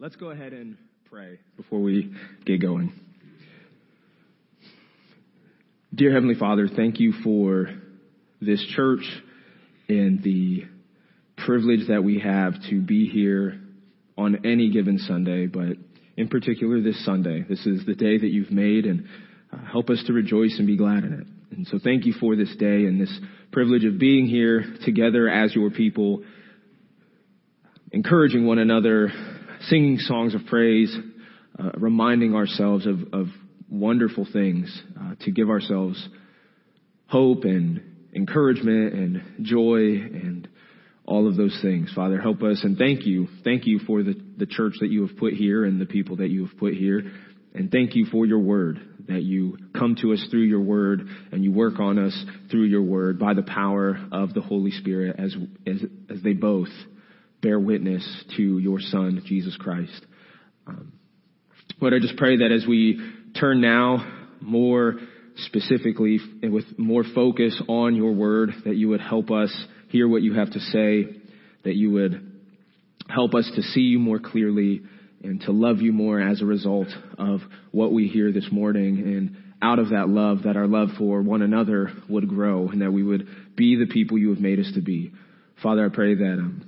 Let's go ahead and pray before we get going. Dear Heavenly Father, thank you for this church and the privilege that we have to be here on any given Sunday, but in particular this Sunday. This is the day that you've made and uh, help us to rejoice and be glad in it. And so thank you for this day and this privilege of being here together as your people, encouraging one another, singing songs of praise, uh, reminding ourselves of, of wonderful things, uh, to give ourselves hope and encouragement and joy and all of those things. Father, help us and thank you. Thank you for the, the church that you have put here and the people that you have put here. And thank you for your word, that you come to us through your word and you work on us through your word by the power of the Holy Spirit as, as, as they both bear witness to your Son, Jesus Christ. Um, Lord, I just pray that as we turn now more specifically and with more focus on your word, that you would help us hear what you have to say, that you would help us to see you more clearly and to love you more as a result of what we hear this morning. And out of that love, that our love for one another would grow and that we would be the people you have made us to be. Father, I pray that um,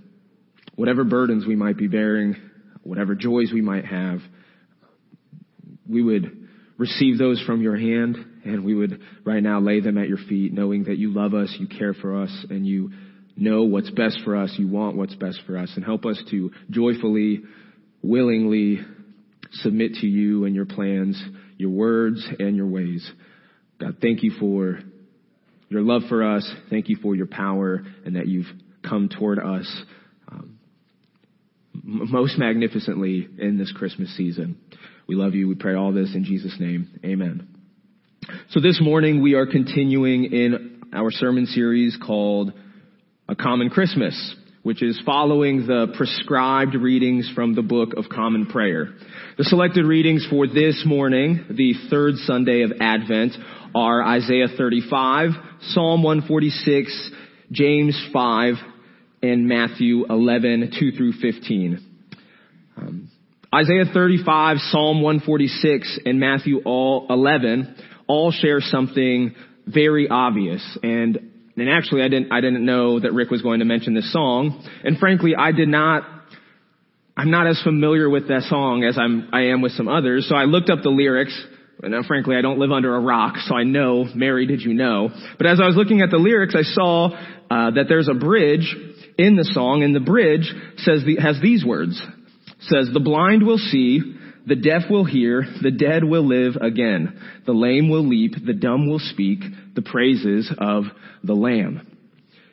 whatever burdens we might be bearing, whatever joys we might have, we would receive those from your hand and we would right now lay them at your feet, knowing that you love us, you care for us, and you know what's best for us, you want what's best for us, and help us to joyfully, willingly submit to you and your plans, your words and your ways. God, thank you for your love for us. Thank you for your power and that you've come toward us most magnificently in this Christmas season. We love you. We pray all this in Jesus' name. Amen. So this morning we are continuing in our sermon series called A Common Christmas, which is following the prescribed readings from the Book of Common Prayer. The selected readings for this morning, the third Sunday of Advent, are Isaiah 35, Psalm 146, James 5, in Matthew 11, 2 through 15. Um, Isaiah 35, Psalm 146, and Matthew all 11 all share something very obvious. And, and actually I didn't, I didn't know that Rick was going to mention this song. And frankly, I did not, I'm not as familiar with that song as I'm, I am with some others. So I looked up the lyrics. And uh, frankly, I don't live under a rock, so I know, Mary, did you know? But as I was looking at the lyrics, I saw uh, that there's a bridge in the song, and the bridge says the, has these words. Says, the blind will see, the deaf will hear, the dead will live again, the lame will leap, the dumb will speak, the praises of the Lamb.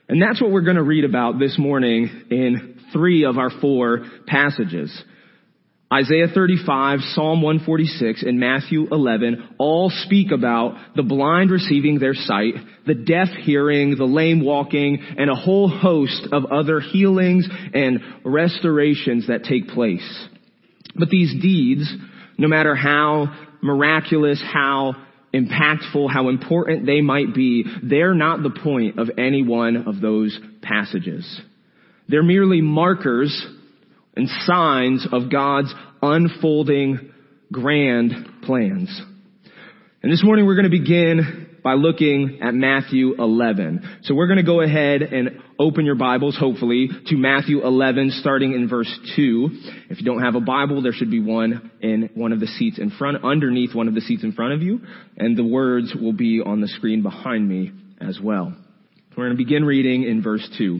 And that's what we're going to read about this morning in three of our four passages. Isaiah 35, Psalm 146, and Matthew 11 all speak about the blind receiving their sight, the deaf hearing, the lame walking, and a whole host of other healings and restorations that take place. But these deeds, no matter how miraculous, how impactful, how important they might be, they're not the point of any one of those passages. They're merely markers and signs of God's unfolding grand plans. And this morning we're going to begin by looking at Matthew 11. So we're going to go ahead and open your Bibles, hopefully, to Matthew 11, starting in verse 2. If you don't have a Bible, there should be one in one of the seats in front, underneath one of the seats in front of you, and the words will be on the screen behind me as well. We're going to begin reading in verse 2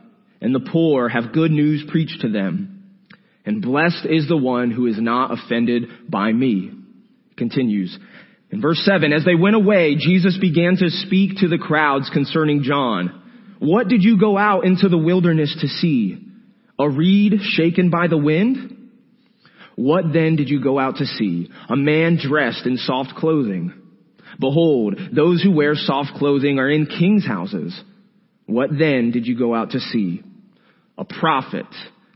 and the poor have good news preached to them. And blessed is the one who is not offended by me. Continues. In verse 7, as they went away, Jesus began to speak to the crowds concerning John. What did you go out into the wilderness to see? A reed shaken by the wind? What then did you go out to see? A man dressed in soft clothing. Behold, those who wear soft clothing are in king's houses. What then did you go out to see? A prophet.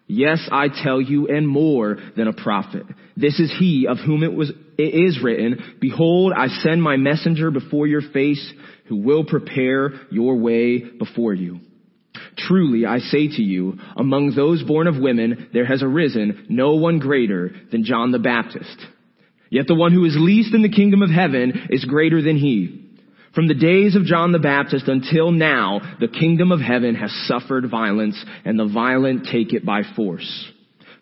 Yes, I tell you, and more than a prophet. This is he of whom it was, it is written, Behold, I send my messenger before your face, who will prepare your way before you. Truly, I say to you, among those born of women, there has arisen no one greater than John the Baptist. Yet the one who is least in the kingdom of heaven is greater than he. From the days of John the Baptist until now, the kingdom of heaven has suffered violence, and the violent take it by force.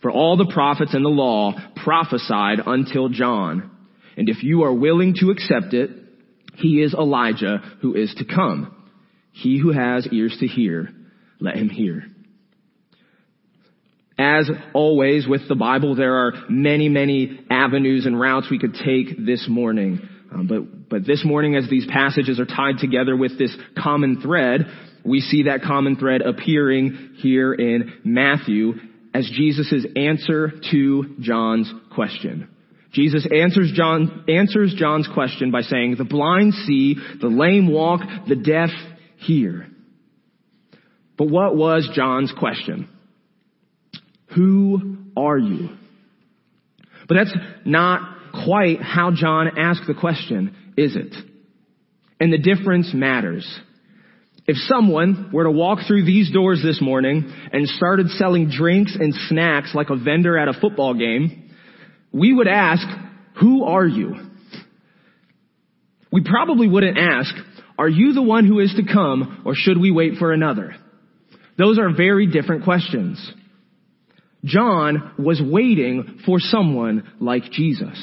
For all the prophets and the law prophesied until John. And if you are willing to accept it, he is Elijah who is to come. He who has ears to hear, let him hear. As always with the Bible, there are many, many avenues and routes we could take this morning. Um, but, but this morning, as these passages are tied together with this common thread, we see that common thread appearing here in Matthew as Jesus' answer to John's question. Jesus answers John, answers John's question by saying, the blind see, the lame walk, the deaf hear. But what was John's question? Who are you? But that's not quite how John asked the question, is it? And the difference matters. If someone were to walk through these doors this morning and started selling drinks and snacks like a vendor at a football game, we would ask, who are you? We probably wouldn't ask, are you the one who is to come or should we wait for another? Those are very different questions. John was waiting for someone like Jesus.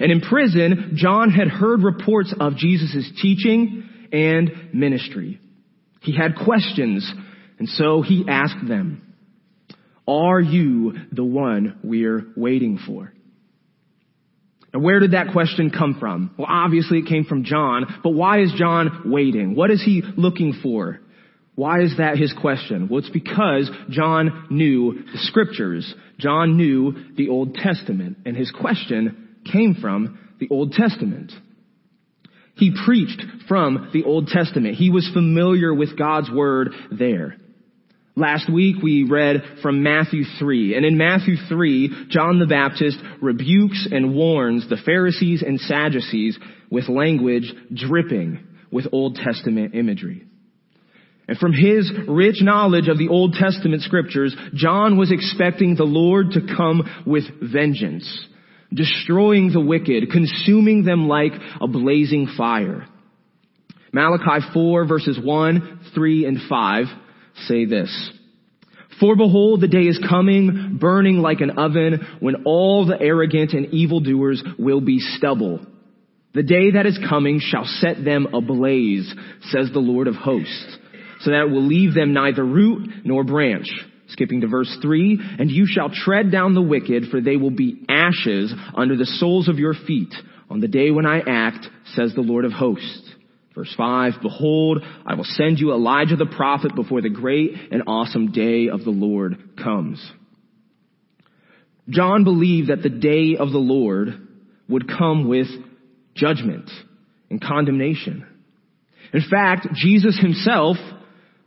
And in prison, John had heard reports of Jesus' teaching and ministry. He had questions, and so he asked them, Are you the one we're waiting for? And where did that question come from? Well, obviously it came from John, but why is John waiting? What is he looking for? Why is that his question? Well, it's because John knew the scriptures. John knew the Old Testament, and his question came from the Old Testament. He preached from the Old Testament. He was familiar with God's Word there. Last week we read from Matthew 3, and in Matthew 3, John the Baptist rebukes and warns the Pharisees and Sadducees with language dripping with Old Testament imagery. And from his rich knowledge of the Old Testament scriptures, John was expecting the Lord to come with vengeance, destroying the wicked, consuming them like a blazing fire. Malachi 4 verses 1, 3, and 5 say this. For behold, the day is coming, burning like an oven, when all the arrogant and evildoers will be stubble. The day that is coming shall set them ablaze, says the Lord of hosts so that it will leave them neither root nor branch. Skipping to verse 3, and you shall tread down the wicked, for they will be ashes under the soles of your feet on the day when I act, says the Lord of hosts. Verse 5, Behold, I will send you Elijah the prophet before the great and awesome day of the Lord comes. John believed that the day of the Lord would come with judgment and condemnation. In fact, Jesus himself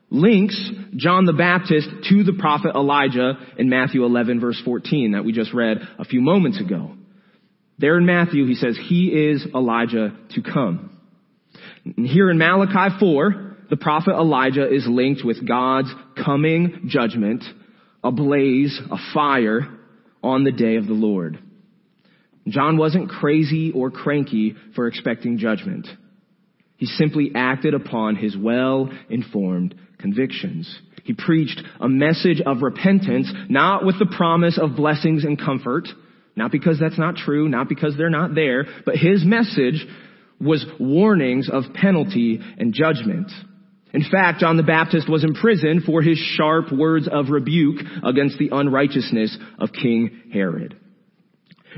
links John the Baptist to the prophet Elijah in Matthew 11 verse 14 that we just read a few moments ago. There in Matthew, he says, he is Elijah to come. And here in Malachi 4, the prophet Elijah is linked with God's coming judgment, a blaze, a fire on the day of the Lord. John wasn't crazy or cranky for expecting judgment. He simply acted upon his well-informed convictions. He preached a message of repentance, not with the promise of blessings and comfort, not because that's not true, not because they're not there, but his message was warnings of penalty and judgment. In fact, John the Baptist was imprisoned for his sharp words of rebuke against the unrighteousness of King Herod.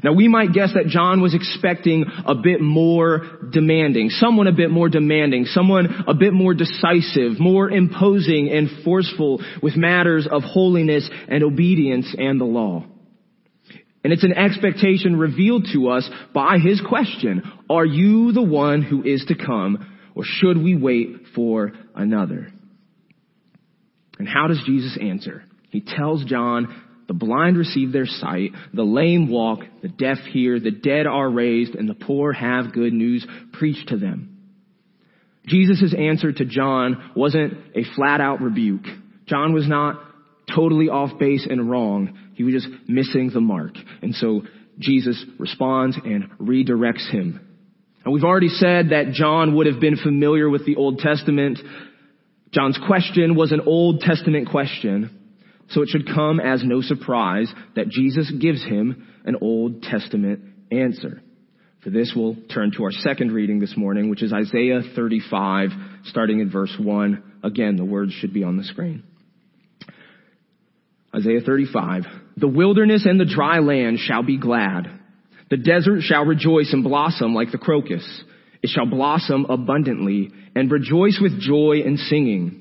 Now we might guess that John was expecting a bit more demanding, someone a bit more demanding, someone a bit more decisive, more imposing and forceful with matters of holiness and obedience and the law. And it's an expectation revealed to us by his question, are you the one who is to come, or should we wait for another? And how does Jesus answer? He tells John, the blind receive their sight, the lame walk, the deaf hear, the dead are raised, and the poor have good news preached to them. Jesus' answer to John wasn't a flat out rebuke. John was not totally off base and wrong. He was just missing the mark. And so Jesus responds and redirects him. And we've already said that John would have been familiar with the Old Testament. John's question was an Old Testament question. So it should come as no surprise that Jesus gives him an Old Testament answer. For this, we'll turn to our second reading this morning, which is Isaiah 35, starting in verse 1. Again, the words should be on the screen. Isaiah 35. The wilderness and the dry land shall be glad. The desert shall rejoice and blossom like the crocus. It shall blossom abundantly and rejoice with joy and singing.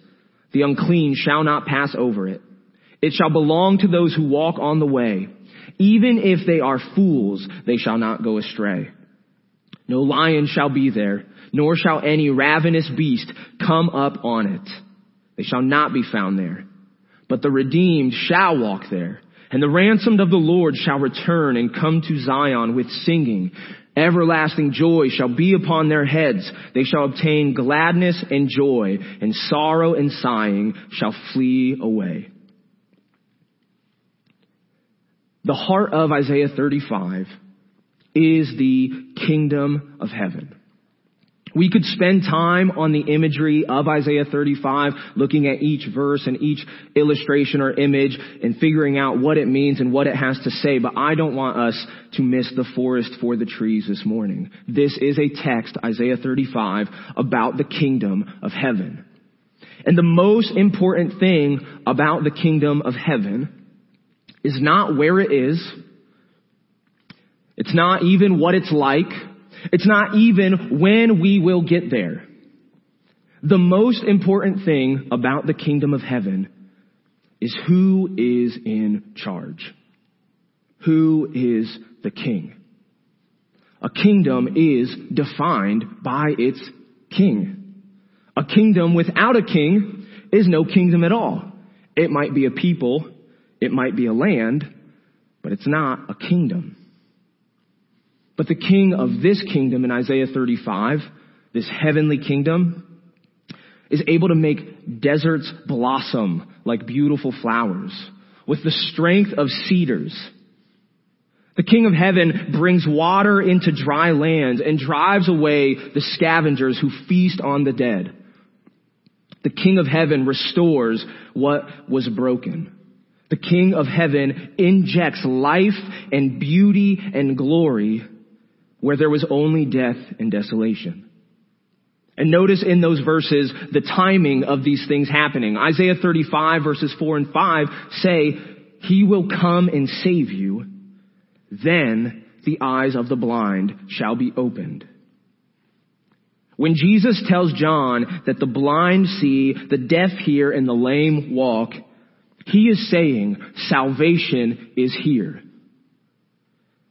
The unclean shall not pass over it. It shall belong to those who walk on the way. Even if they are fools, they shall not go astray. No lion shall be there, nor shall any ravenous beast come up on it. They shall not be found there. But the redeemed shall walk there. And the ransomed of the Lord shall return and come to Zion with singing. Everlasting joy shall be upon their heads. They shall obtain gladness and joy, and sorrow and sighing shall flee away. The heart of Isaiah 35 is the kingdom of heaven. We could spend time on the imagery of Isaiah 35, looking at each verse and each illustration or image and figuring out what it means and what it has to say, but I don't want us to miss the forest for the trees this morning. This is a text, Isaiah 35, about the kingdom of heaven. And the most important thing about the kingdom of heaven is not where it is. It's not even what it's like. It's not even when we will get there. The most important thing about the kingdom of heaven is who is in charge. Who is the king? A kingdom is defined by its king. A kingdom without a king is no kingdom at all. It might be a people, it might be a land, but it's not a kingdom. But the king of this kingdom in Isaiah 35, this heavenly kingdom, is able to make deserts blossom like beautiful flowers with the strength of cedars. The king of heaven brings water into dry lands and drives away the scavengers who feast on the dead. The king of heaven restores what was broken. The king of heaven injects life and beauty and glory where there was only death and desolation. And notice in those verses the timing of these things happening. Isaiah 35 verses 4 and 5 say, He will come and save you. Then the eyes of the blind shall be opened. When Jesus tells John that the blind see, the deaf hear, and the lame walk, he is saying salvation is here.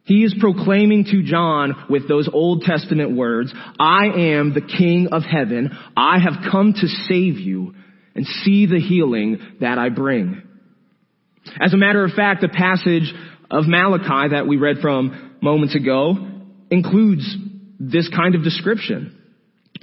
He is proclaiming to John with those Old Testament words, I am the King of heaven. I have come to save you and see the healing that I bring. As a matter of fact, the passage of Malachi that we read from moments ago includes this kind of description.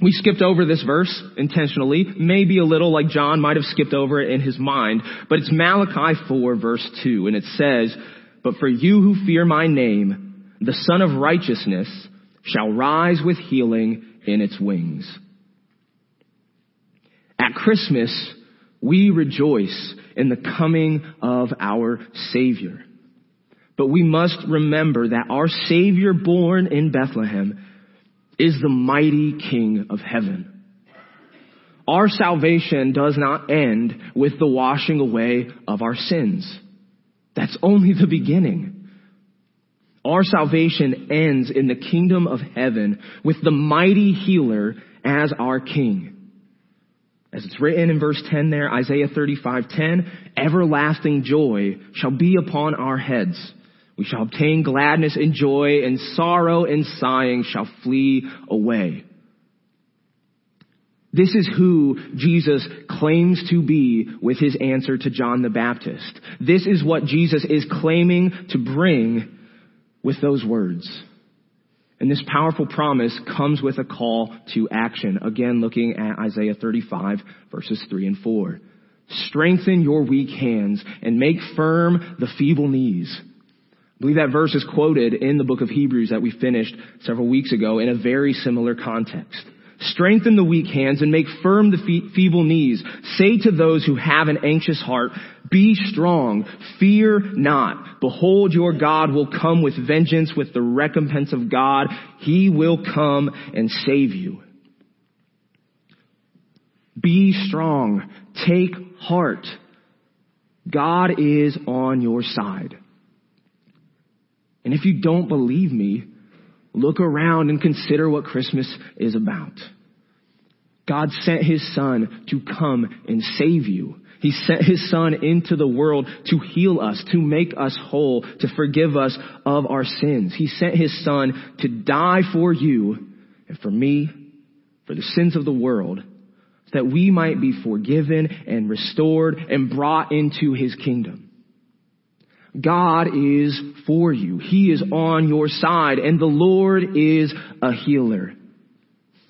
We skipped over this verse intentionally, maybe a little like John might have skipped over it in his mind, but it's Malachi 4 verse 2, and it says, But for you who fear my name, the Sun of Righteousness shall rise with healing in its wings. At Christmas, we rejoice in the coming of our Savior. But we must remember that our Savior born in Bethlehem is the mighty King of heaven. Our salvation does not end with the washing away of our sins. That's only the beginning. Our salvation ends in the kingdom of heaven with the mighty healer as our king. As it's written in verse 10 there, Isaiah 35:10, everlasting joy shall be upon our heads. We shall obtain gladness and joy, and sorrow and sighing shall flee away. This is who Jesus claims to be with his answer to John the Baptist. This is what Jesus is claiming to bring with those words. And this powerful promise comes with a call to action. Again, looking at Isaiah 35 verses 3 and 4. Strengthen your weak hands and make firm the feeble knees. I believe that verse is quoted in the book of Hebrews that we finished several weeks ago in a very similar context. Strengthen the weak hands and make firm the feeble knees. Say to those who have an anxious heart, be strong, fear not. Behold, your God will come with vengeance with the recompense of God. He will come and save you. Be strong. Take heart. God is on your side. And if you don't believe me, look around and consider what Christmas is about. God sent his son to come and save you. He sent his son into the world to heal us, to make us whole, to forgive us of our sins. He sent his son to die for you and for me, for the sins of the world, that we might be forgiven and restored and brought into his kingdom. God is for you. He is on your side and the Lord is a healer.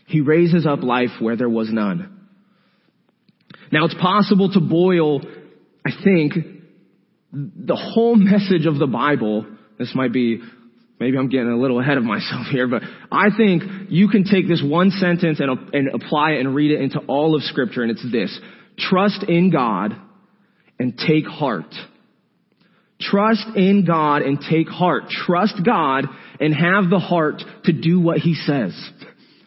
He raises up life where there was none. Now it's possible to boil, I think, the whole message of the Bible. This might be, maybe I'm getting a little ahead of myself here, but I think you can take this one sentence and, and apply it and read it into all of scripture and it's this. Trust in God and take heart. Trust in God and take heart. Trust God and have the heart to do what He says.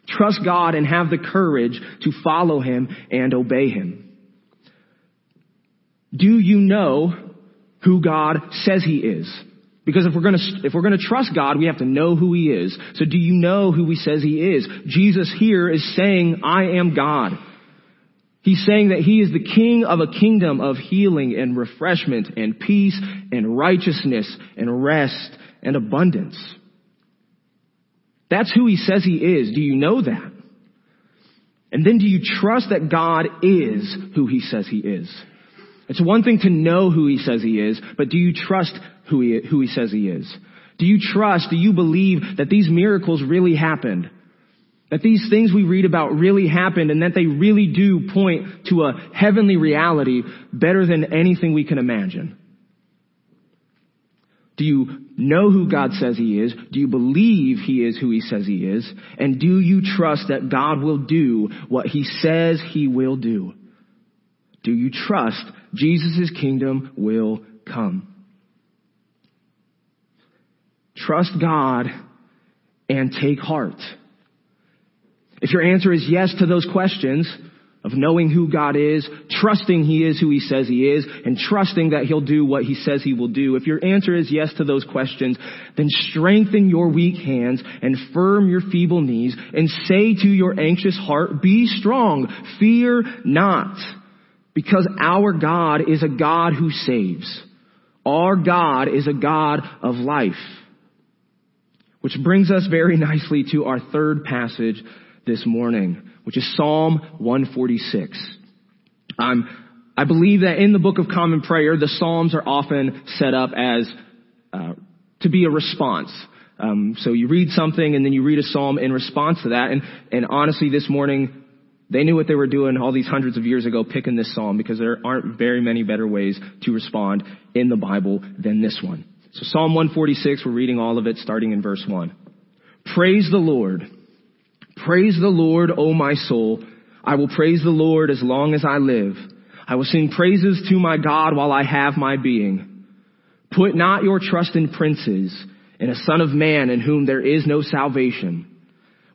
Trust God and have the courage to follow Him and obey Him. Do you know who God says He is? Because if we're gonna, if we're gonna trust God, we have to know who He is. So do you know who He says He is? Jesus here is saying, I am God. He's saying that he is the king of a kingdom of healing and refreshment and peace and righteousness and rest and abundance. That's who he says he is. Do you know that? And then do you trust that God is who he says he is? It's one thing to know who he says he is, but do you trust who he, who he says he is? Do you trust, do you believe that these miracles really happened? That these things we read about really happened and that they really do point to a heavenly reality better than anything we can imagine. Do you know who God says He is? Do you believe He is who He says He is? And do you trust that God will do what He says He will do? Do you trust Jesus' kingdom will come? Trust God and take heart. If your answer is yes to those questions of knowing who God is, trusting He is who He says He is, and trusting that He'll do what He says He will do, if your answer is yes to those questions, then strengthen your weak hands and firm your feeble knees and say to your anxious heart, be strong, fear not, because our God is a God who saves. Our God is a God of life. Which brings us very nicely to our third passage this morning, which is Psalm 146. Um, I believe that in the Book of Common Prayer, the Psalms are often set up as uh, to be a response. Um, so you read something and then you read a psalm in response to that. And, and honestly, this morning, they knew what they were doing all these hundreds of years ago picking this psalm because there aren't very many better ways to respond in the Bible than this one. So Psalm 146, we're reading all of it starting in verse 1. Praise the Lord. Praise the Lord, O my soul. I will praise the Lord as long as I live. I will sing praises to my God while I have my being. Put not your trust in princes, in a son of man in whom there is no salvation.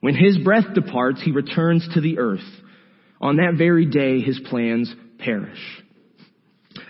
When his breath departs, he returns to the earth. On that very day, his plans perish.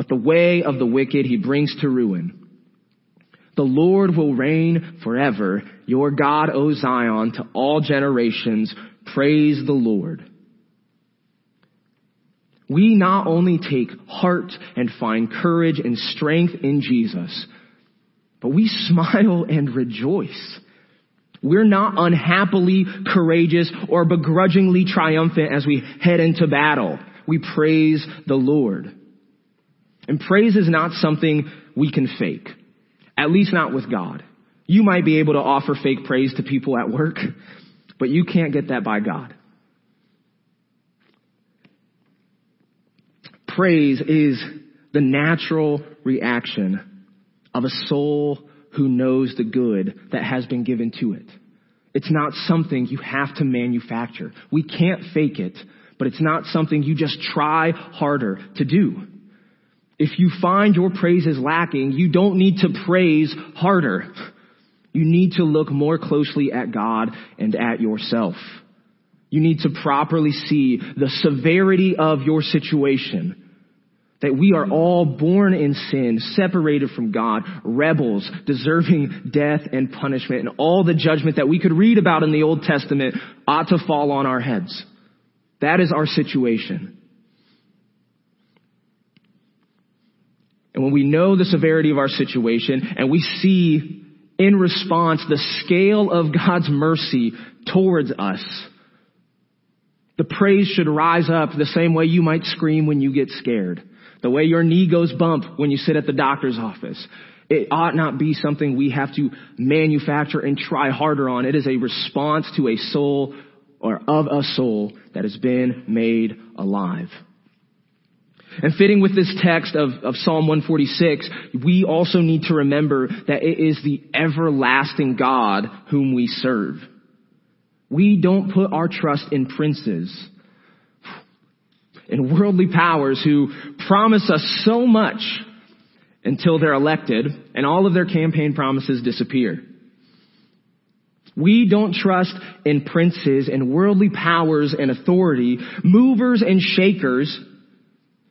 But the way of the wicked he brings to ruin. The Lord will reign forever. Your God, O Zion, to all generations. Praise the Lord. We not only take heart and find courage and strength in Jesus, but we smile and rejoice. We're not unhappily courageous or begrudgingly triumphant as we head into battle. We praise the Lord. And praise is not something we can fake. At least not with God. You might be able to offer fake praise to people at work, but you can't get that by God. Praise is the natural reaction of a soul who knows the good that has been given to it. It's not something you have to manufacture. We can't fake it, but it's not something you just try harder to do. If you find your praise is lacking, you don't need to praise harder. You need to look more closely at God and at yourself. You need to properly see the severity of your situation. That we are all born in sin, separated from God, rebels, deserving death and punishment, and all the judgment that we could read about in the Old Testament ought to fall on our heads. That is our situation. And when we know the severity of our situation and we see in response the scale of God's mercy towards us, the praise should rise up the same way you might scream when you get scared. The way your knee goes bump when you sit at the doctor's office. It ought not be something we have to manufacture and try harder on. It is a response to a soul or of a soul that has been made alive. And fitting with this text of, of Psalm 146, we also need to remember that it is the everlasting God whom we serve. We don't put our trust in princes, in worldly powers who promise us so much until they're elected and all of their campaign promises disappear. We don't trust in princes and worldly powers and authority, movers and shakers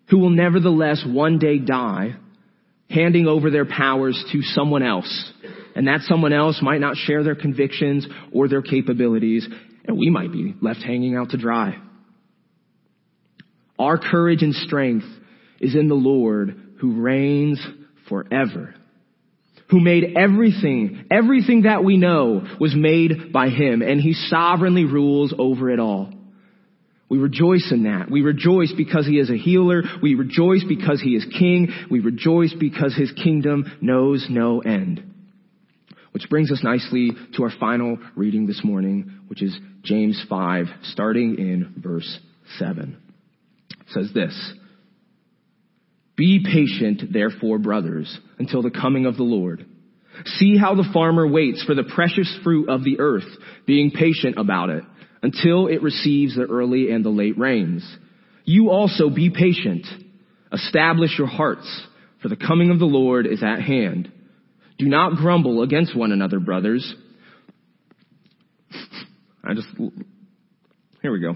who will nevertheless one day die, handing over their powers to someone else. And that someone else might not share their convictions or their capabilities, and we might be left hanging out to dry. Our courage and strength is in the Lord who reigns forever. Who made everything, everything that we know was made by Him, and He sovereignly rules over it all. We rejoice in that. We rejoice because he is a healer. We rejoice because he is king. We rejoice because his kingdom knows no end. Which brings us nicely to our final reading this morning, which is James 5, starting in verse 7. It says this, Be patient, therefore, brothers, until the coming of the Lord. See how the farmer waits for the precious fruit of the earth, being patient about it until it receives the early and the late rains. You also be patient. Establish your hearts, for the coming of the Lord is at hand. Do not grumble against one another, brothers. I just, here we go.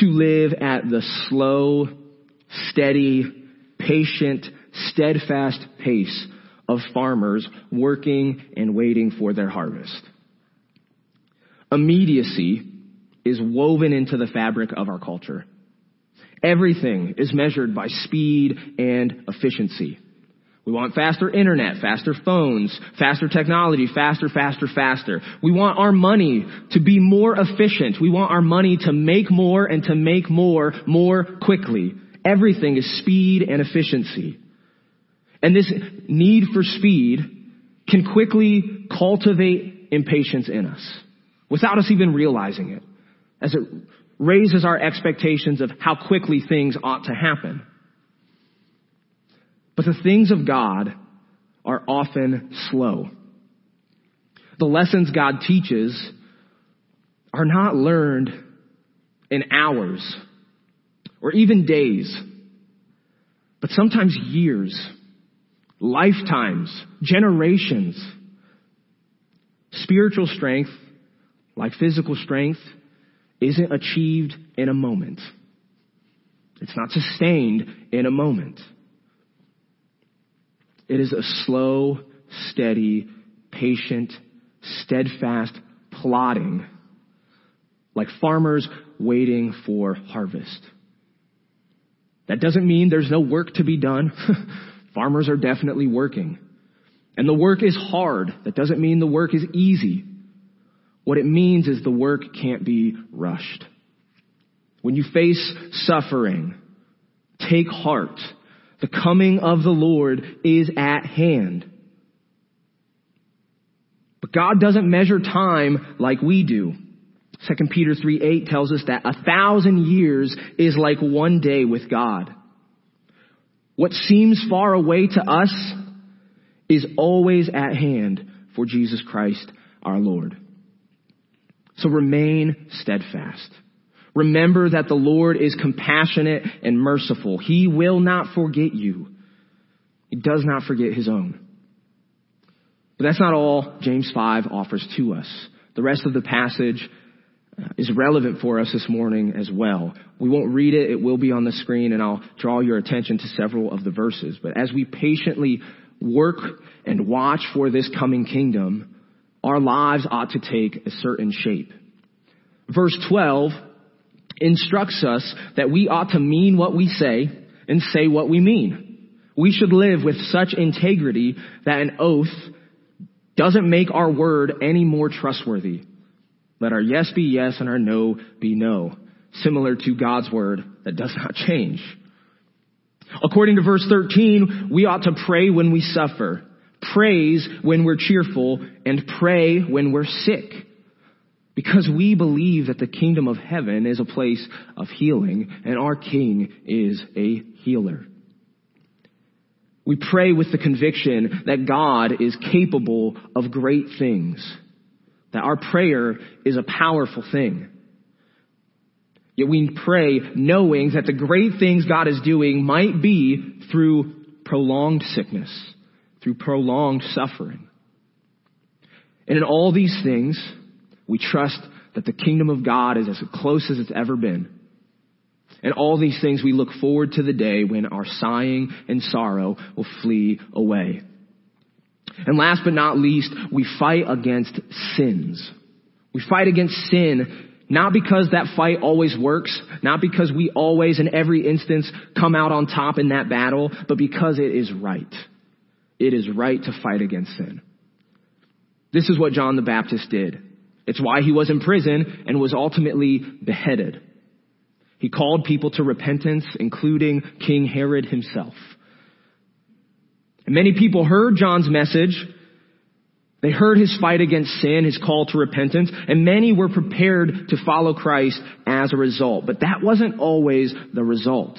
to live at the slow, steady, patient, steadfast pace of farmers working and waiting for their harvest. Immediacy is woven into the fabric of our culture. Everything is measured by speed and efficiency. We want faster internet, faster phones, faster technology, faster, faster, faster. We want our money to be more efficient. We want our money to make more and to make more, more quickly. Everything is speed and efficiency. And this need for speed can quickly cultivate impatience in us without us even realizing it as it raises our expectations of how quickly things ought to happen. But the things of God are often slow. The lessons God teaches are not learned in hours or even days, but sometimes years, lifetimes, generations. Spiritual strength, like physical strength, isn't achieved in a moment. It's not sustained in a moment. It is a slow, steady, patient, steadfast plodding, like farmers waiting for harvest. That doesn't mean there's no work to be done. farmers are definitely working. And the work is hard. That doesn't mean the work is easy. What it means is the work can't be rushed. When you face suffering, take heart the coming of the Lord is at hand. But God doesn't measure time like we do. 2 Peter 3 8 tells us that a thousand years is like one day with God. What seems far away to us is always at hand for Jesus Christ our Lord. So remain steadfast. Remember that the Lord is compassionate and merciful. He will not forget you. He does not forget his own. But that's not all James 5 offers to us. The rest of the passage uh, is relevant for us this morning as well. We won't read it. It will be on the screen and I'll draw your attention to several of the verses. But as we patiently work and watch for this coming kingdom, our lives ought to take a certain shape. Verse 12 instructs us that we ought to mean what we say and say what we mean. We should live with such integrity that an oath doesn't make our word any more trustworthy. Let our yes be yes and our no be no. Similar to God's word that does not change. According to verse 13, we ought to pray when we suffer, praise when we're cheerful, and pray when we're sick. Because we believe that the kingdom of heaven is a place of healing and our king is a healer. We pray with the conviction that God is capable of great things, that our prayer is a powerful thing. Yet we pray knowing that the great things God is doing might be through prolonged sickness, through prolonged suffering. And in all these things, we trust that the kingdom of God is as close as it's ever been. And all these things we look forward to the day when our sighing and sorrow will flee away. And last but not least, we fight against sins. We fight against sin not because that fight always works, not because we always in every instance come out on top in that battle, but because it is right. It is right to fight against sin. This is what John the Baptist did. It's why he was in prison and was ultimately beheaded. He called people to repentance, including King Herod himself. And many people heard John's message They heard his fight against sin, his call to repentance, and many were prepared to follow Christ as a result. But that wasn't always the result.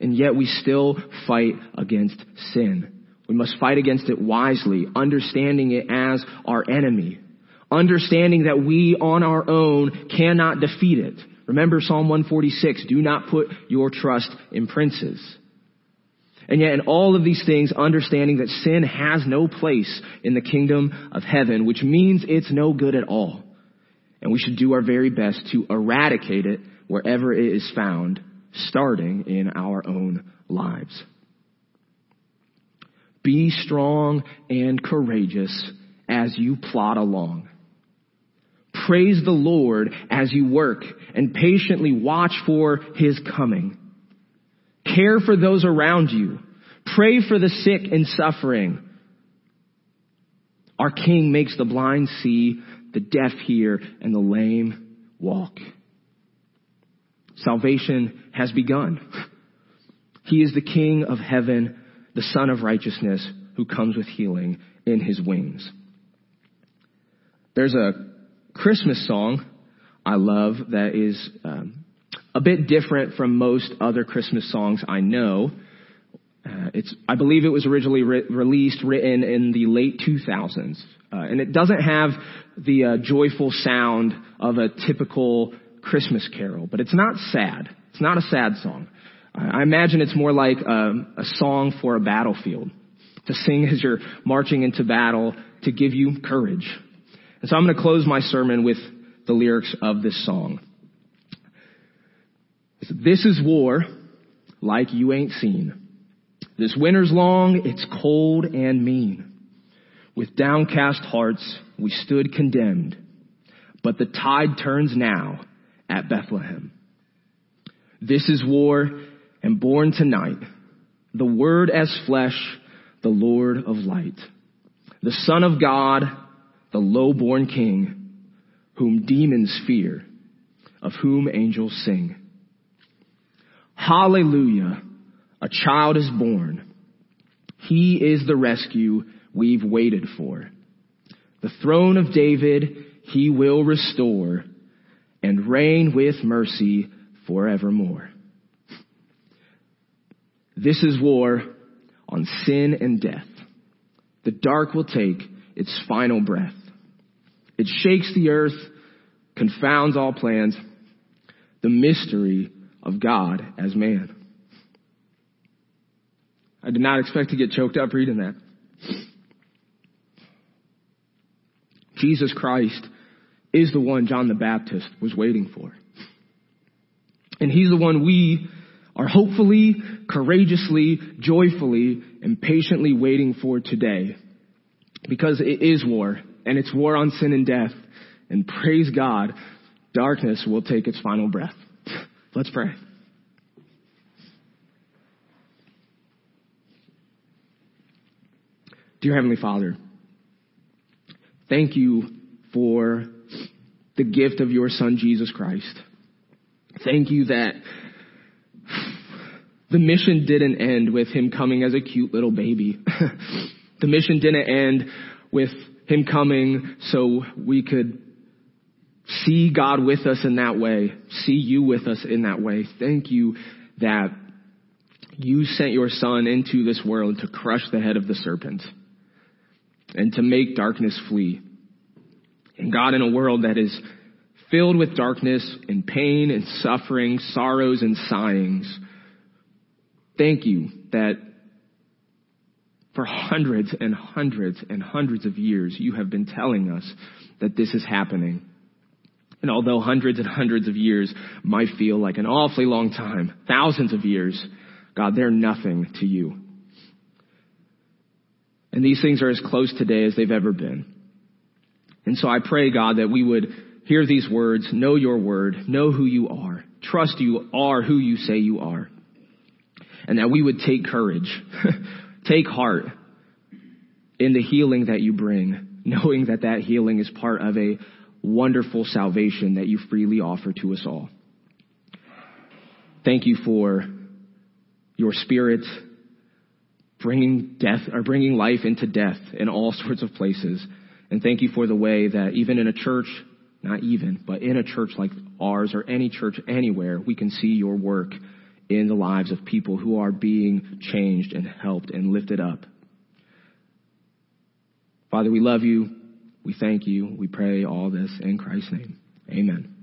And yet we still fight against sin. We must fight against it wisely, understanding it as our enemy. Understanding that we on our own cannot defeat it. Remember Psalm 146, do not put your trust in princes. And yet in all of these things, understanding that sin has no place in the kingdom of heaven, which means it's no good at all. And we should do our very best to eradicate it wherever it is found, starting in our own lives. Be strong and courageous as you plod along. Praise the Lord as you work and patiently watch for His coming. Care for those around you. Pray for the sick and suffering. Our King makes the blind see, the deaf hear, and the lame walk. Salvation has begun. He is the King of heaven, the Sun of righteousness, who comes with healing in his wings. There's a Christmas song I love that is um, a bit different from most other Christmas songs I know. Uh, it's, I believe it was originally re- released, written in the late 2000s. Uh, and it doesn't have the uh, joyful sound of a typical Christmas carol, but it's not sad. It's not a sad song. I imagine it's more like um, a song for a battlefield, to sing as you're marching into battle, to give you courage. And so I'm going to close my sermon with the lyrics of this song. This is war like you ain't seen. This winter's long, it's cold and mean. With downcast hearts, we stood condemned. But the tide turns now at Bethlehem. This is war, and born tonight, the Word as flesh, the Lord of light, the Son of God, the low-born King, whom demons fear, of whom angels sing. Hallelujah! A child is born. He is the rescue we've waited for. The throne of David he will restore and reign with mercy forevermore. This is war on sin and death. The dark will take its final breath. It shakes the earth, confounds all plans, the mystery of God as man. I did not expect to get choked up reading that. Jesus Christ is the one John the Baptist was waiting for. And he's the one we are hopefully, courageously, joyfully, and patiently waiting for today. Because it is war, and it's war on sin and death. And praise God, darkness will take its final breath. Let's pray. Dear Heavenly Father, thank you for the gift of your Son, Jesus Christ. Thank you that the mission didn't end with him coming as a cute little baby. the mission didn't end with him coming so we could see God with us in that way, see you with us in that way. Thank you that you sent your son into this world to crush the head of the serpent and to make darkness flee. And God, in a world that is filled with darkness and pain and suffering, sorrows and sighings, thank you that for hundreds and hundreds and hundreds of years you have been telling us that this is happening. And although hundreds and hundreds of years might feel like an awfully long time, thousands of years, God, they're nothing to you. And these things are as close today as they've ever been. And so I pray, God, that we would hear these words, know your word, know who you are, trust you are who you say you are. And that we would take courage, take heart in the healing that you bring, knowing that that healing is part of a wonderful salvation that you freely offer to us all. Thank you for your spirit bringing death or bringing life into death in all sorts of places. And thank you for the way that even in a church, not even, but in a church like ours or any church anywhere, we can see your work in the lives of people who are being changed and helped and lifted up. Father, we love you. We thank you. We pray all this in Christ's name. Amen.